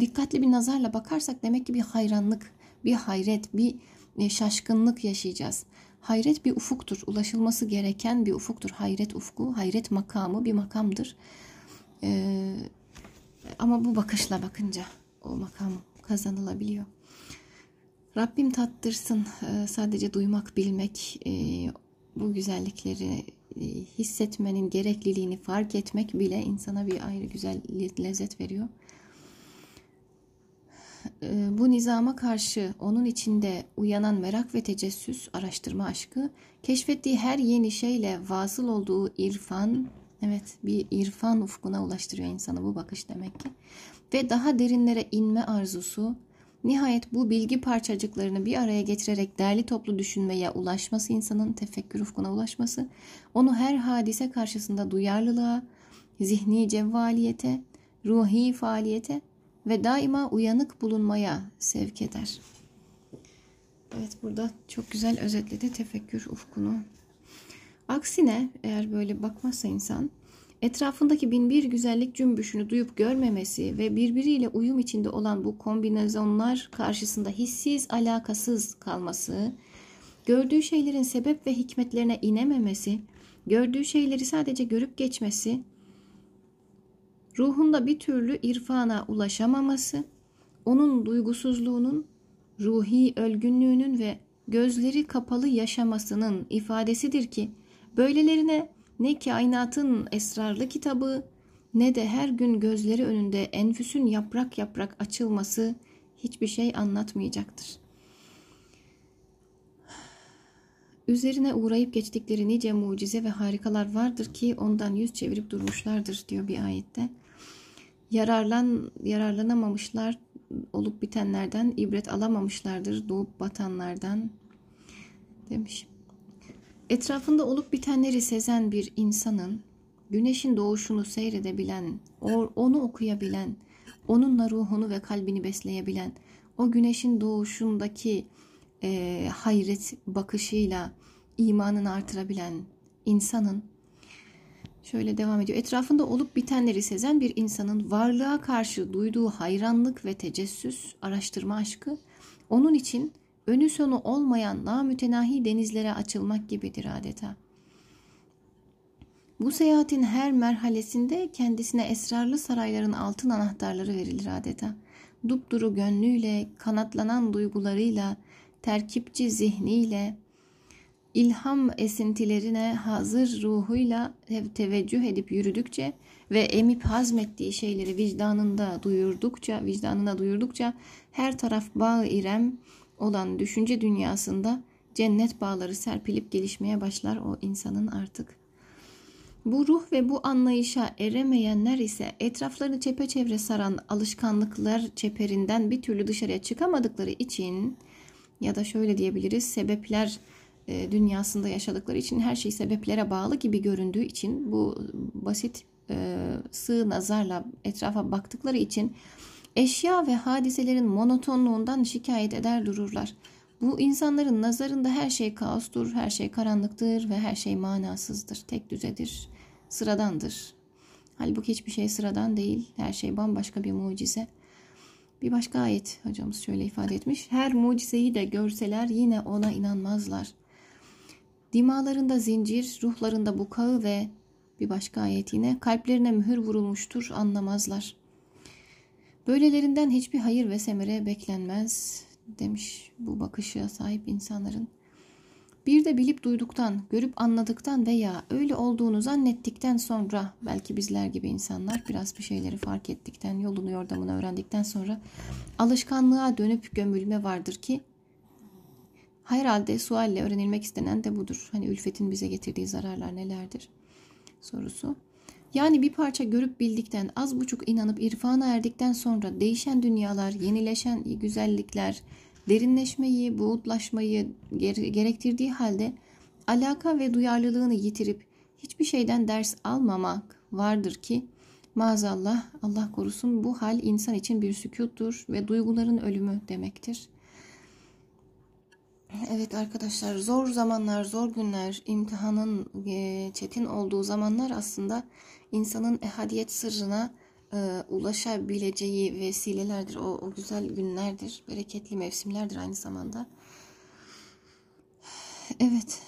dikkatli bir nazarla bakarsak demek ki bir hayranlık, bir hayret, bir e, şaşkınlık yaşayacağız. Hayret bir ufuktur, ulaşılması gereken bir ufuktur. Hayret ufku, hayret makamı bir makamdır. Ee, ama bu bakışla bakınca o makam kazanılabiliyor. Rabbim tattırsın ee, sadece duymak, bilmek, e, bu güzellikleri e, hissetmenin gerekliliğini fark etmek bile insana bir ayrı güzel lezzet veriyor. Ee, bu nizama karşı onun içinde uyanan merak ve tecessüs, araştırma aşkı, keşfettiği her yeni şeyle vasıl olduğu irfan, evet bir irfan ufkuna ulaştırıyor insanı bu bakış demek ki. Ve daha derinlere inme arzusu, Nihayet bu bilgi parçacıklarını bir araya getirerek derli toplu düşünmeye ulaşması insanın tefekkür ufkuna ulaşması, onu her hadise karşısında duyarlılığa, zihni cevvaliyete, ruhi faaliyete ve daima uyanık bulunmaya sevk eder. Evet burada çok güzel özetledi tefekkür ufkunu. Aksine eğer böyle bakmazsa insan Etrafındaki binbir güzellik cümbüşünü duyup görmemesi ve birbiriyle uyum içinde olan bu kombinasyonlar karşısında hissiz, alakasız kalması, gördüğü şeylerin sebep ve hikmetlerine inememesi, gördüğü şeyleri sadece görüp geçmesi, ruhunda bir türlü irfana ulaşamaması, onun duygusuzluğunun, ruhi ölgünlüğünün ve gözleri kapalı yaşamasının ifadesidir ki, böylelerine ne kainatın esrarlı kitabı, ne de her gün gözleri önünde enfüsün yaprak yaprak açılması hiçbir şey anlatmayacaktır. Üzerine uğrayıp geçtikleri nice mucize ve harikalar vardır ki ondan yüz çevirip durmuşlardır diyor bir ayette. Yararlan yararlanamamışlar olup bitenlerden ibret alamamışlardır doğup batanlardan demiş. Etrafında olup bitenleri sezen bir insanın güneşin doğuşunu seyredebilen, onu okuyabilen, onunla ruhunu ve kalbini besleyebilen, o güneşin doğuşundaki e, hayret bakışıyla imanını artırabilen insanın şöyle devam ediyor. Etrafında olup bitenleri sezen bir insanın varlığa karşı duyduğu hayranlık ve tecessüs, araştırma aşkı onun için önü sonu olmayan namütenahi denizlere açılmak gibidir adeta. Bu seyahatin her merhalesinde kendisine esrarlı sarayların altın anahtarları verilir adeta. Dupduru gönlüyle, kanatlanan duygularıyla, terkipçi zihniyle, ilham esintilerine hazır ruhuyla teveccüh edip yürüdükçe ve emip hazmettiği şeyleri vicdanında duyurdukça, vicdanına duyurdukça her taraf bağ irem olan düşünce dünyasında cennet bağları serpilip gelişmeye başlar o insanın artık. Bu ruh ve bu anlayışa eremeyenler ise etraflarını çepeçevre saran alışkanlıklar çeperinden bir türlü dışarıya çıkamadıkları için ya da şöyle diyebiliriz sebepler e, dünyasında yaşadıkları için her şey sebeplere bağlı gibi göründüğü için bu basit e, sığ nazarla etrafa baktıkları için eşya ve hadiselerin monotonluğundan şikayet eder dururlar. Bu insanların nazarında her şey kaostur, her şey karanlıktır ve her şey manasızdır, tek düzedir, sıradandır. Halbuki hiçbir şey sıradan değil, her şey bambaşka bir mucize. Bir başka ayet hocamız şöyle ifade etmiş. Her mucizeyi de görseler yine ona inanmazlar. Dimalarında zincir, ruhlarında bukağı ve bir başka ayet yine kalplerine mühür vurulmuştur anlamazlar. Böylelerinden hiçbir hayır ve semere beklenmez demiş bu bakışa sahip insanların. Bir de bilip duyduktan, görüp anladıktan veya öyle olduğunu zannettikten sonra belki bizler gibi insanlar biraz bir şeyleri fark ettikten, yolunu yordamını öğrendikten sonra alışkanlığa dönüp gömülme vardır ki herhalde sualle öğrenilmek istenen de budur. Hani ülfetin bize getirdiği zararlar nelerdir sorusu. Yani bir parça görüp bildikten, az buçuk inanıp irfana erdikten sonra değişen dünyalar, yenileşen güzellikler, derinleşmeyi, buğutlaşmayı gerektirdiği halde alaka ve duyarlılığını yitirip hiçbir şeyden ders almamak vardır ki maazallah Allah korusun bu hal insan için bir sükuttur ve duyguların ölümü demektir. Evet arkadaşlar zor zamanlar, zor günler, imtihanın çetin olduğu zamanlar aslında insanın ehadiyet sırrına e, ulaşabileceği vesilelerdir. O, o güzel günlerdir. Bereketli mevsimlerdir aynı zamanda. Evet.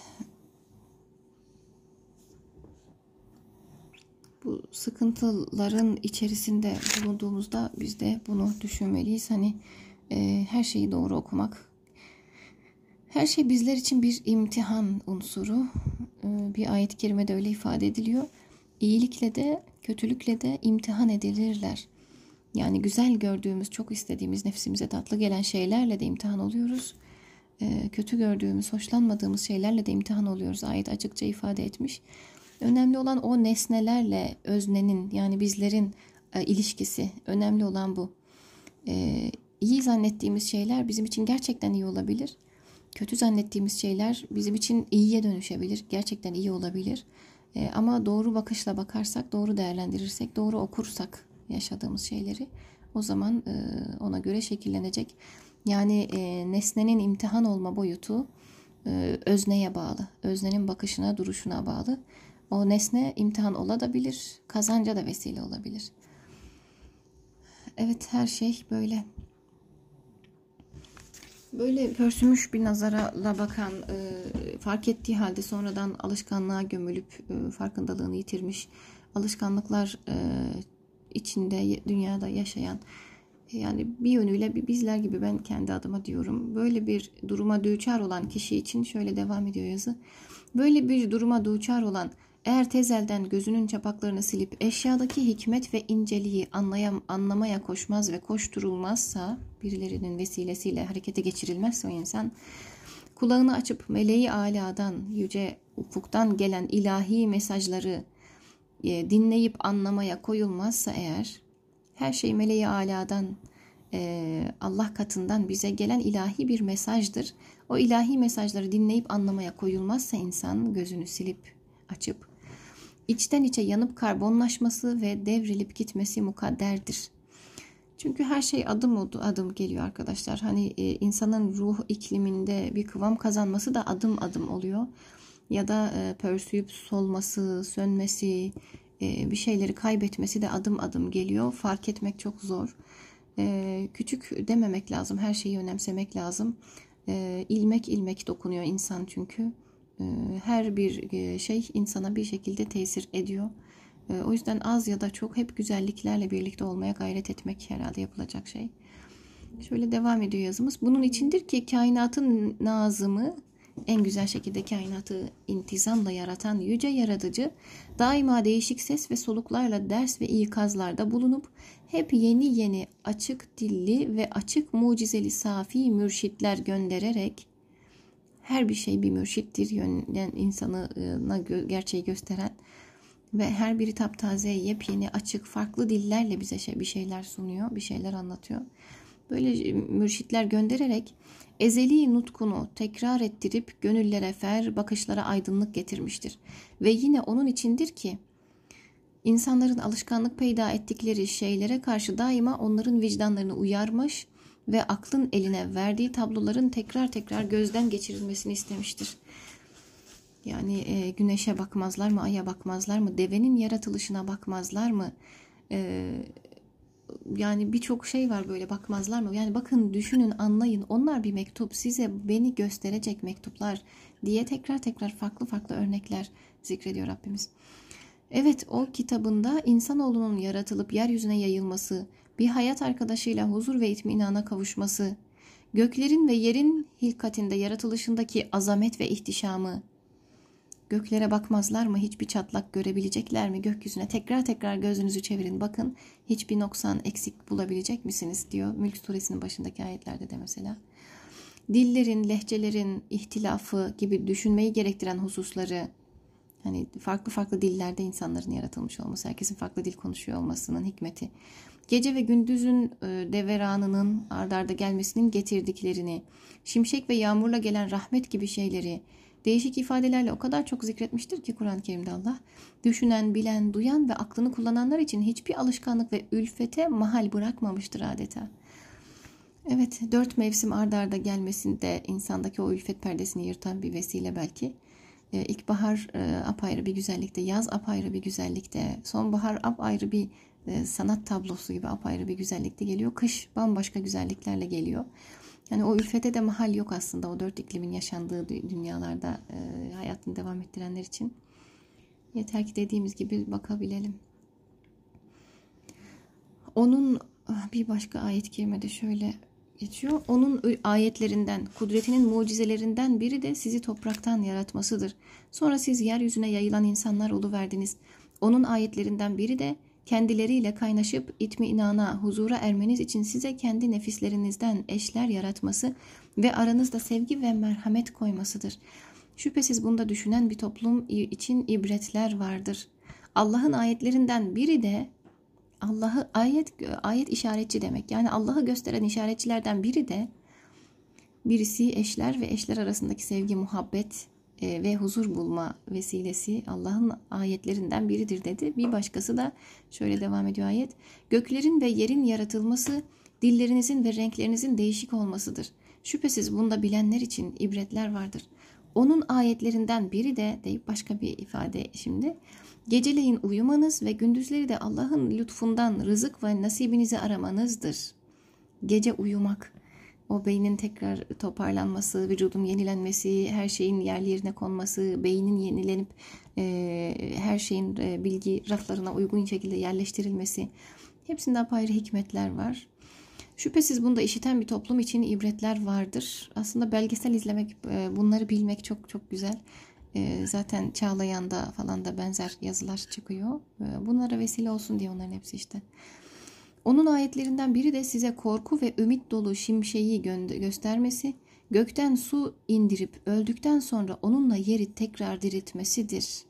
Bu sıkıntıların içerisinde bulunduğumuzda biz de bunu düşünmeliyiz. Hani e, her şeyi doğru okumak. Her şey bizler için bir imtihan unsuru. E, bir ayet-i kerimede öyle ifade ediliyor. İyilikle de kötülükle de imtihan edilirler. Yani güzel gördüğümüz, çok istediğimiz, nefsimize tatlı gelen şeylerle de imtihan oluyoruz. Ee, kötü gördüğümüz, hoşlanmadığımız şeylerle de imtihan oluyoruz. Ayet açıkça ifade etmiş. Önemli olan o nesnelerle öznenin yani bizlerin e, ilişkisi. Önemli olan bu. Ee, iyi zannettiğimiz şeyler bizim için gerçekten iyi olabilir. Kötü zannettiğimiz şeyler bizim için iyiye dönüşebilir. Gerçekten iyi olabilir. E, ama doğru bakışla bakarsak, doğru değerlendirirsek, doğru okursak yaşadığımız şeyleri o zaman e, ona göre şekillenecek. Yani e, nesnenin imtihan olma boyutu e, özneye bağlı. Öznenin bakışına, duruşuna bağlı. O nesne imtihan olabilir, kazanca da vesile olabilir. Evet her şey böyle. Böyle pörsümüş bir nazarla bakan, e, fark ettiği halde sonradan alışkanlığa gömülüp e, farkındalığını yitirmiş, alışkanlıklar e, içinde dünyada yaşayan, yani bir yönüyle bizler gibi ben kendi adıma diyorum. Böyle bir duruma düçar olan kişi için şöyle devam ediyor yazı. Böyle bir duruma düçar olan Eğer tezelden gözünün çapaklarını silip eşyadaki hikmet ve inceliği anlayam, anlamaya koşmaz ve koşturulmazsa, birilerinin vesilesiyle harekete geçirilmezse o insan, kulağını açıp meleği aladan, yüce ufuktan gelen ilahi mesajları e, dinleyip anlamaya koyulmazsa eğer, her şey meleği aladan, e, Allah katından bize gelen ilahi bir mesajdır. O ilahi mesajları dinleyip anlamaya koyulmazsa insan gözünü silip açıp içten içe yanıp karbonlaşması ve devrilip gitmesi mukadderdir. Çünkü her şey adım adım geliyor arkadaşlar. Hani e, insanın ruh ikliminde bir kıvam kazanması da adım adım oluyor. Ya da e, pörsüyüp solması, sönmesi, e, bir şeyleri kaybetmesi de adım adım geliyor. Fark etmek çok zor. Küçük dememek lazım. Her şeyi önemsemek lazım. E, ilmek ilmek dokunuyor insan çünkü. E, her bir e, şey insana bir şekilde tesir ediyor. E, o yüzden az ya da çok hep güzelliklerle birlikte olmaya gayret etmek herhalde yapılacak şey. Şöyle devam ediyor yazımız. Bunun içindir ki kainatın nazımı en güzel şekilde kainatı intizamla yaratan yüce yaratıcı daima değişik ses ve soluklarla ders ve ikazlarda bulunup hep yeni yeni açık dilli ve açık mucizeli safi mürşitler göndererek her bir şey bir mürşittir yönlen insanına gerçeği gösteren ve her biri taptaze, yepyeni, açık, farklı dillerle bize şey, bir şeyler sunuyor, bir şeyler anlatıyor. Böyle mürşitler göndererek ezeli nutkunu tekrar ettirip gönüllere fer, bakışlara aydınlık getirmiştir. Ve yine onun içindir ki insanların alışkanlık peyda ettikleri şeylere karşı daima onların vicdanlarını uyarmış ve aklın eline verdiği tabloların tekrar tekrar gözden geçirilmesini istemiştir. Yani e, güneşe bakmazlar mı, aya bakmazlar mı, devenin yaratılışına bakmazlar mı? E, yani birçok şey var böyle bakmazlar mı? Yani bakın düşünün anlayın onlar bir mektup size beni gösterecek mektuplar diye tekrar tekrar farklı farklı örnekler zikrediyor Rabbimiz. Evet o kitabında insanoğlunun yaratılıp yeryüzüne yayılması, bir hayat arkadaşıyla huzur ve itminana kavuşması, göklerin ve yerin hilkatinde yaratılışındaki azamet ve ihtişamı, Göklere bakmazlar mı? Hiçbir çatlak görebilecekler mi? Gökyüzüne tekrar tekrar gözünüzü çevirin. Bakın hiçbir noksan eksik bulabilecek misiniz? diyor. Mülk suresinin başındaki ayetlerde de mesela. Dillerin, lehçelerin ihtilafı gibi düşünmeyi gerektiren hususları hani farklı farklı dillerde insanların yaratılmış olması, herkesin farklı dil konuşuyor olmasının hikmeti. Gece ve gündüzün e, deveranının ardarda gelmesinin getirdiklerini, şimşek ve yağmurla gelen rahmet gibi şeyleri, Değişik ifadelerle o kadar çok zikretmiştir ki Kur'an-ı Kerim'de Allah. Düşünen, bilen, duyan ve aklını kullananlar için hiçbir alışkanlık ve ülfete mahal bırakmamıştır adeta. Evet, dört mevsim ardarda arda gelmesinde insandaki o ülfet perdesini yırtan bir vesile belki. Ee, ilkbahar e, apayrı bir güzellikte, yaz apayrı bir güzellikte, sonbahar apayrı bir e, sanat tablosu gibi apayrı bir güzellikte geliyor. Kış bambaşka güzelliklerle geliyor. Yani o ülfete de mahal yok aslında o dört iklimin yaşandığı dünyalarda e, hayatını devam ettirenler için. Yeter ki dediğimiz gibi bakabilelim. Onun ah, bir başka ayet kerimede şöyle geçiyor. Onun ayetlerinden, kudretinin mucizelerinden biri de sizi topraktan yaratmasıdır. Sonra siz yeryüzüne yayılan insanlar verdiniz. Onun ayetlerinden biri de kendileriyle kaynaşıp itminana, huzura ermeniz için size kendi nefislerinizden eşler yaratması ve aranızda sevgi ve merhamet koymasıdır. Şüphesiz bunda düşünen bir toplum için ibretler vardır. Allah'ın ayetlerinden biri de Allah'ı ayet ayet işaretçi demek. Yani Allah'ı gösteren işaretçilerden biri de birisi eşler ve eşler arasındaki sevgi, muhabbet, ve huzur bulma vesilesi Allah'ın ayetlerinden biridir dedi. Bir başkası da şöyle devam ediyor ayet. Göklerin ve yerin yaratılması dillerinizin ve renklerinizin değişik olmasıdır. Şüphesiz bunda bilenler için ibretler vardır. Onun ayetlerinden biri de deyip başka bir ifade şimdi. Geceleyin uyumanız ve gündüzleri de Allah'ın lütfundan rızık ve nasibinizi aramanızdır. Gece uyumak o beynin tekrar toparlanması, vücudun yenilenmesi, her şeyin yerli yerine konması, beynin yenilenip e, her şeyin e, bilgi raflarına uygun şekilde yerleştirilmesi. Hepsinde apayrı hikmetler var. Şüphesiz bunda işiten bir toplum için ibretler vardır. Aslında belgesel izlemek, e, bunları bilmek çok çok güzel. E, zaten Çağlayan'da falan da benzer yazılar çıkıyor. E, bunlara vesile olsun diye onların hepsi işte. Onun ayetlerinden biri de size korku ve ümit dolu şimşeği gö- göstermesi, gökten su indirip öldükten sonra onunla yeri tekrar diriltmesidir.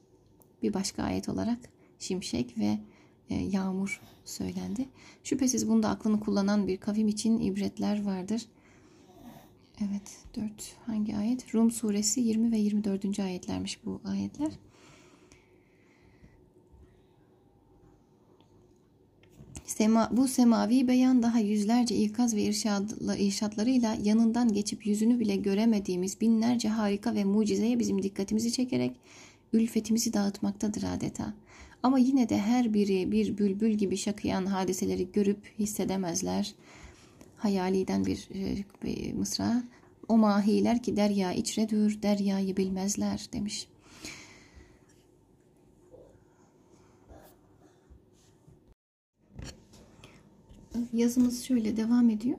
Bir başka ayet olarak şimşek ve e, yağmur söylendi. Şüphesiz bunda aklını kullanan bir kavim için ibretler vardır. Evet 4 hangi ayet? Rum suresi 20 ve 24. ayetlermiş bu ayetler. Sema, bu semavi beyan daha yüzlerce ikaz ve irşatlarıyla yanından geçip yüzünü bile göremediğimiz binlerce harika ve mucizeye bizim dikkatimizi çekerek ülfetimizi dağıtmaktadır adeta. Ama yine de her biri bir bülbül gibi şakıyan hadiseleri görüp hissedemezler. Hayaliden bir, bir mısra. O mahiler ki derya içredir, deryayı bilmezler demiş. Yazımız şöyle devam ediyor.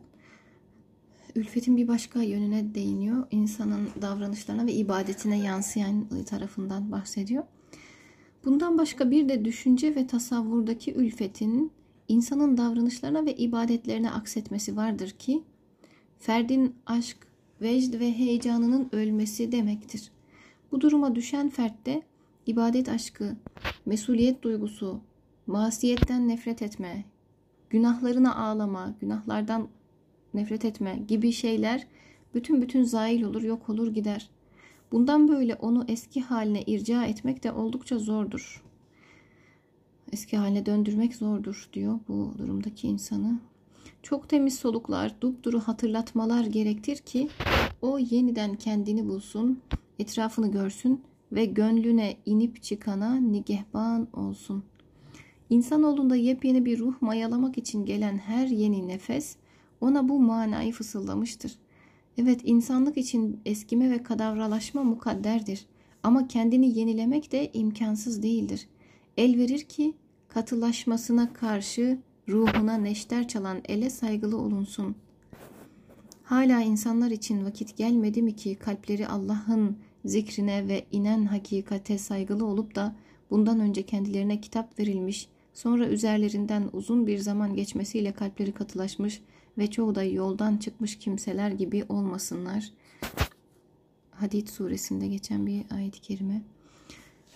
Ülfetin bir başka yönüne değiniyor. İnsanın davranışlarına ve ibadetine yansıyan tarafından bahsediyor. Bundan başka bir de düşünce ve tasavvurdaki ülfetin insanın davranışlarına ve ibadetlerine aksetmesi vardır ki ferdin aşk, vecd ve heyecanının ölmesi demektir. Bu duruma düşen fertte ibadet aşkı, mesuliyet duygusu, masiyetten nefret etme, günahlarına ağlama, günahlardan nefret etme gibi şeyler bütün bütün zail olur, yok olur gider. Bundan böyle onu eski haline irca etmek de oldukça zordur. Eski haline döndürmek zordur diyor bu durumdaki insanı. Çok temiz soluklar, dupduru hatırlatmalar gerektir ki o yeniden kendini bulsun, etrafını görsün ve gönlüne inip çıkana nigehban olsun. İnsanoğlunda yepyeni bir ruh mayalamak için gelen her yeni nefes ona bu manayı fısıldamıştır. Evet insanlık için eskime ve kadavralaşma mukadderdir. Ama kendini yenilemek de imkansız değildir. El verir ki katılaşmasına karşı ruhuna neşter çalan ele saygılı olunsun. Hala insanlar için vakit gelmedi mi ki kalpleri Allah'ın zikrine ve inen hakikate saygılı olup da bundan önce kendilerine kitap verilmiş, sonra üzerlerinden uzun bir zaman geçmesiyle kalpleri katılaşmış ve çoğu da yoldan çıkmış kimseler gibi olmasınlar. Hadid suresinde geçen bir ayet-i kerime.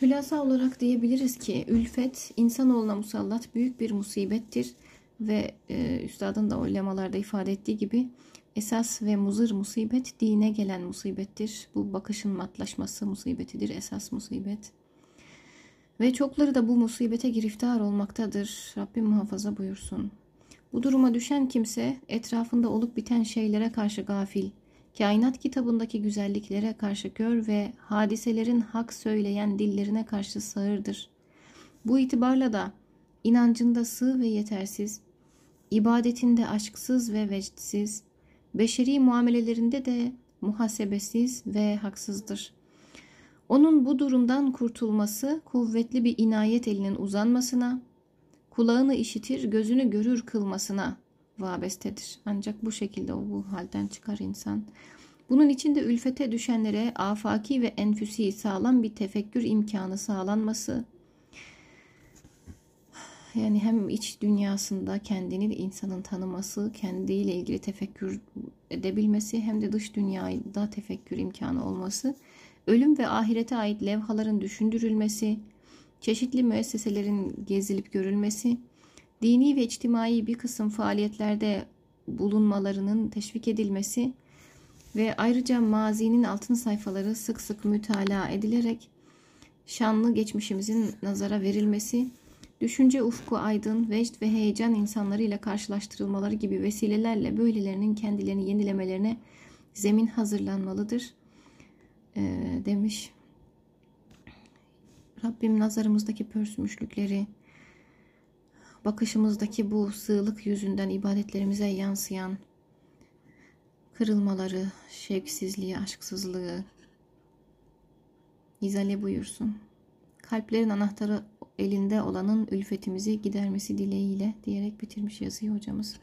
Hülasa olarak diyebiliriz ki ülfet insanoğluna musallat büyük bir musibettir ve e, üstadın da o lemalarda ifade ettiği gibi esas ve muzır musibet dine gelen musibettir. Bu bakışın matlaşması musibetidir esas musibet. Ve çokları da bu musibete giriftar olmaktadır. Rabbim muhafaza buyursun. Bu duruma düşen kimse etrafında olup biten şeylere karşı gafil, kainat kitabındaki güzelliklere karşı kör ve hadiselerin hak söyleyen dillerine karşı sağırdır. Bu itibarla da inancında sığ ve yetersiz, ibadetinde aşksız ve vecdsiz, beşeri muamelelerinde de muhasebesiz ve haksızdır. Onun bu durumdan kurtulması kuvvetli bir inayet elinin uzanmasına, kulağını işitir, gözünü görür kılmasına vabestedir. Ancak bu şekilde o bu halden çıkar insan. Bunun için de ülfete düşenlere afaki ve enfüsi sağlam bir tefekkür imkanı sağlanması, yani hem iç dünyasında kendini insanın tanıması, kendiyle ilgili tefekkür edebilmesi hem de dış dünyada tefekkür imkanı olması, ölüm ve ahirete ait levhaların düşündürülmesi, çeşitli müesseselerin gezilip görülmesi, dini ve içtimai bir kısım faaliyetlerde bulunmalarının teşvik edilmesi ve ayrıca mazinin altın sayfaları sık sık mütalaa edilerek şanlı geçmişimizin nazara verilmesi, düşünce ufku aydın, vecd ve heyecan insanlarıyla karşılaştırılmaları gibi vesilelerle böylelerinin kendilerini yenilemelerine zemin hazırlanmalıdır e, demiş. Rabbim nazarımızdaki pörsümüşlükleri, bakışımızdaki bu sığlık yüzünden ibadetlerimize yansıyan kırılmaları, şevksizliği, aşksızlığı izale buyursun. Kalplerin anahtarı elinde olanın ülfetimizi gidermesi dileğiyle diyerek bitirmiş yazıyı hocamız.